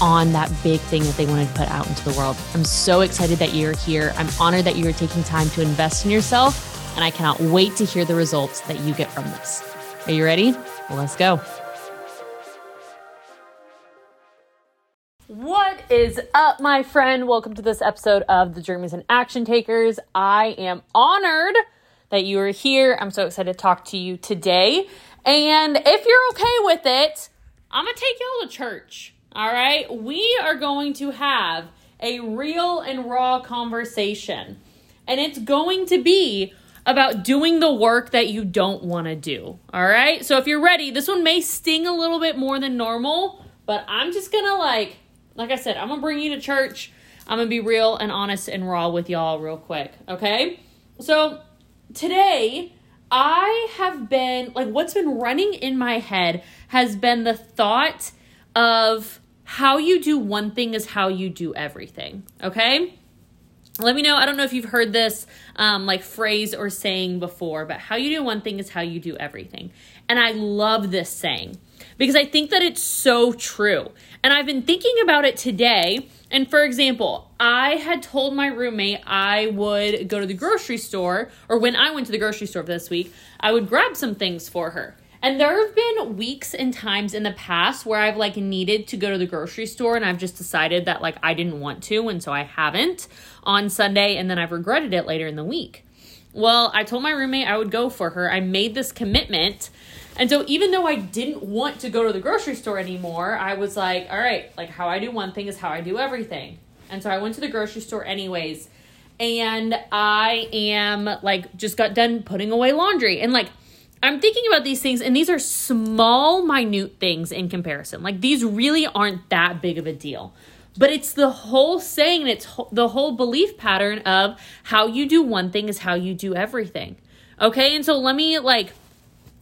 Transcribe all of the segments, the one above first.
on that big thing that they wanted to put out into the world. I'm so excited that you're here. I'm honored that you are taking time to invest in yourself, and I cannot wait to hear the results that you get from this. Are you ready? Well, let's go. What is up, my friend? Welcome to this episode of the Dreamers and Action Takers. I am honored that you are here. I'm so excited to talk to you today. And if you're okay with it, I'm going to take y'all to church. All right. We are going to have a real and raw conversation. And it's going to be about doing the work that you don't want to do. All right. So if you're ready, this one may sting a little bit more than normal, but I'm just to like, like I said, I'm to bring you to church. I'm to be real and honest and raw with y'all real quick. Okay. So today, I have been like, what's been running in my head has been the thought of how you do one thing is how you do everything. Okay? Let me know. I don't know if you've heard this um, like phrase or saying before, but how you do one thing is how you do everything. And I love this saying because I think that it's so true. And I've been thinking about it today. And for example, I had told my roommate I would go to the grocery store, or when I went to the grocery store this week, I would grab some things for her. And there have been weeks and times in the past where I've like needed to go to the grocery store and I've just decided that like I didn't want to and so I haven't on Sunday and then I've regretted it later in the week. Well, I told my roommate I would go for her. I made this commitment. And so even though I didn't want to go to the grocery store anymore, I was like, all right, like how I do one thing is how I do everything. And so I went to the grocery store anyways. And I am like just got done putting away laundry and like I'm thinking about these things, and these are small, minute things in comparison. Like, these really aren't that big of a deal. But it's the whole saying, and it's the whole belief pattern of how you do one thing is how you do everything. Okay. And so let me, like,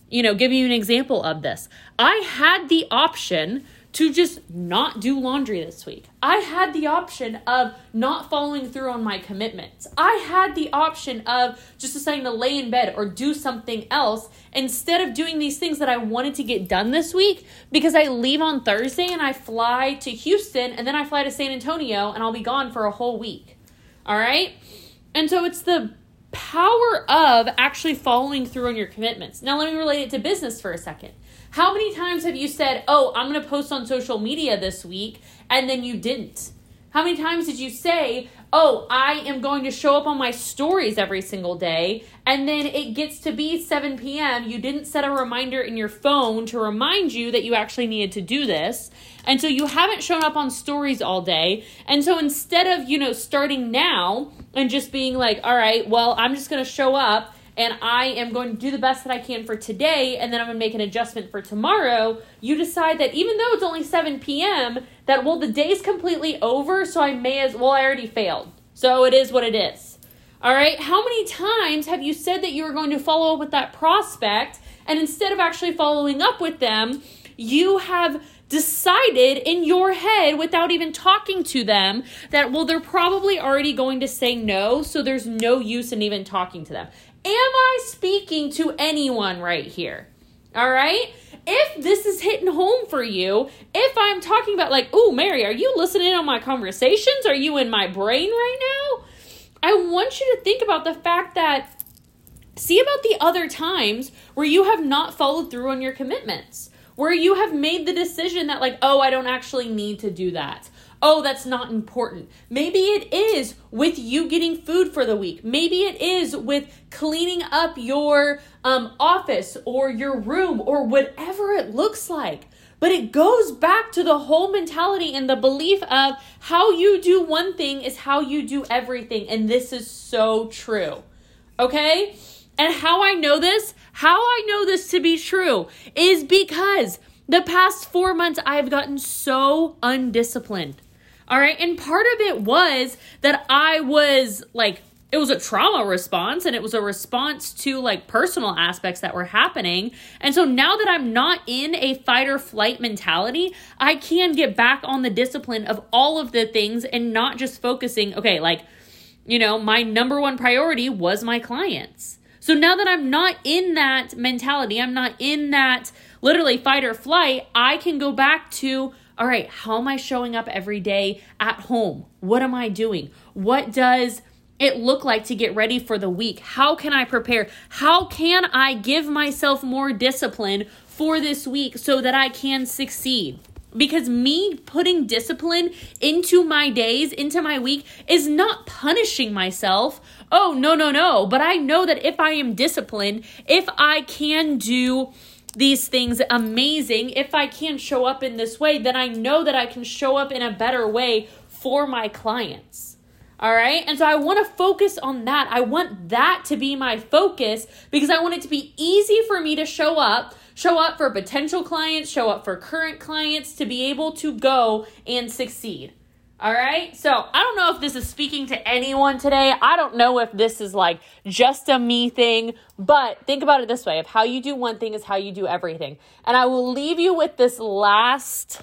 you know, give you an example of this. I had the option to just not do laundry this week. I had the option of not following through on my commitments. I had the option of just deciding to lay in bed or do something else instead of doing these things that I wanted to get done this week because I leave on Thursday and I fly to Houston and then I fly to San Antonio and I'll be gone for a whole week. All right? And so it's the power of actually following through on your commitments. Now, let me relate it to business for a second. How many times have you said, Oh, I'm going to post on social media this week, and then you didn't? How many times did you say, Oh, I am going to show up on my stories every single day, and then it gets to be 7 p.m. You didn't set a reminder in your phone to remind you that you actually needed to do this. And so you haven't shown up on stories all day. And so instead of, you know, starting now and just being like, All right, well, I'm just going to show up and I am going to do the best that I can for today, and then I'm going to make an adjustment for tomorrow, you decide that even though it's only 7 p.m., that, well, the day's completely over, so I may as well, I already failed. So it is what it is. All right. How many times have you said that you were going to follow up with that prospect, and instead of actually following up with them, you have decided in your head without even talking to them that, well, they're probably already going to say no, so there's no use in even talking to them. Am I speaking to anyone right here? All right? If this is hitting home for you, if I'm talking about, like, oh, Mary, are you listening on my conversations? Are you in my brain right now? I want you to think about the fact that, see about the other times where you have not followed through on your commitments, where you have made the decision that, like, oh, I don't actually need to do that oh, that's not important. Maybe it is with you getting food for the week. Maybe it is with cleaning up your um, office or your room or whatever it looks like. But it goes back to the whole mentality and the belief of how you do one thing is how you do everything. And this is so true. Okay? And how I know this, how I know this to be true is because the past four months I have gotten so undisciplined. All right. And part of it was that I was like, it was a trauma response and it was a response to like personal aspects that were happening. And so now that I'm not in a fight or flight mentality, I can get back on the discipline of all of the things and not just focusing, okay, like, you know, my number one priority was my clients. So now that I'm not in that mentality, I'm not in that literally fight or flight, I can go back to all right, how am I showing up every day at home? What am I doing? What does it look like to get ready for the week? How can I prepare? How can I give myself more discipline for this week so that I can succeed? Because me putting discipline into my days, into my week, is not punishing myself. Oh, no, no, no. But I know that if I am disciplined, if I can do these things amazing, if I can show up in this way, then I know that I can show up in a better way for my clients. All right. And so I want to focus on that. I want that to be my focus because I want it to be easy for me to show up, show up for potential clients, show up for current clients to be able to go and succeed. All right. So I don't know if this is speaking to anyone today. I don't know if this is like just a me thing, but think about it this way if how you do one thing is how you do everything. And I will leave you with this last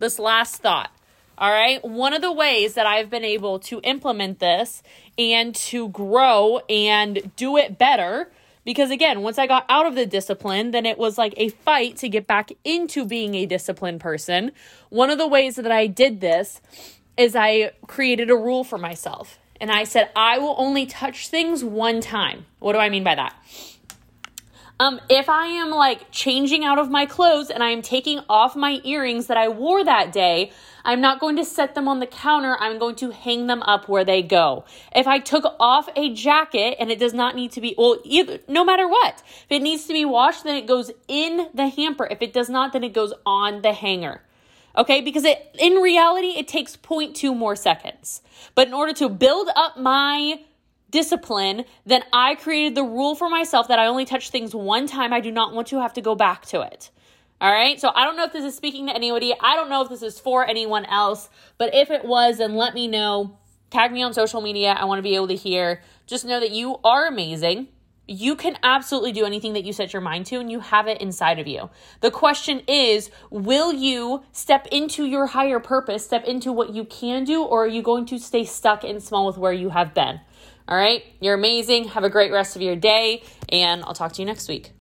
this last thought. All right. One of the ways that I've been able to implement this and to grow and do it better, because again, once I got out of the discipline, then it was like a fight to get back into being a disciplined person. One of the ways that I did this is I created a rule for myself. And I said, I will only touch things one time. What do I mean by that? Um, if I am like changing out of my clothes and I am taking off my earrings that I wore that day, I'm not going to set them on the counter. I'm going to hang them up where they go. If I took off a jacket and it does not need to be, well, either, no matter what, if it needs to be washed, then it goes in the hamper. If it does not, then it goes on the hanger. Okay, because it in reality it takes 0.2 more seconds. But in order to build up my discipline, then I created the rule for myself that I only touch things one time. I do not want to have to go back to it. All right. So I don't know if this is speaking to anybody. I don't know if this is for anyone else, but if it was, then let me know. Tag me on social media. I want to be able to hear. Just know that you are amazing. You can absolutely do anything that you set your mind to, and you have it inside of you. The question is will you step into your higher purpose, step into what you can do, or are you going to stay stuck and small with where you have been? All right, you're amazing. Have a great rest of your day, and I'll talk to you next week.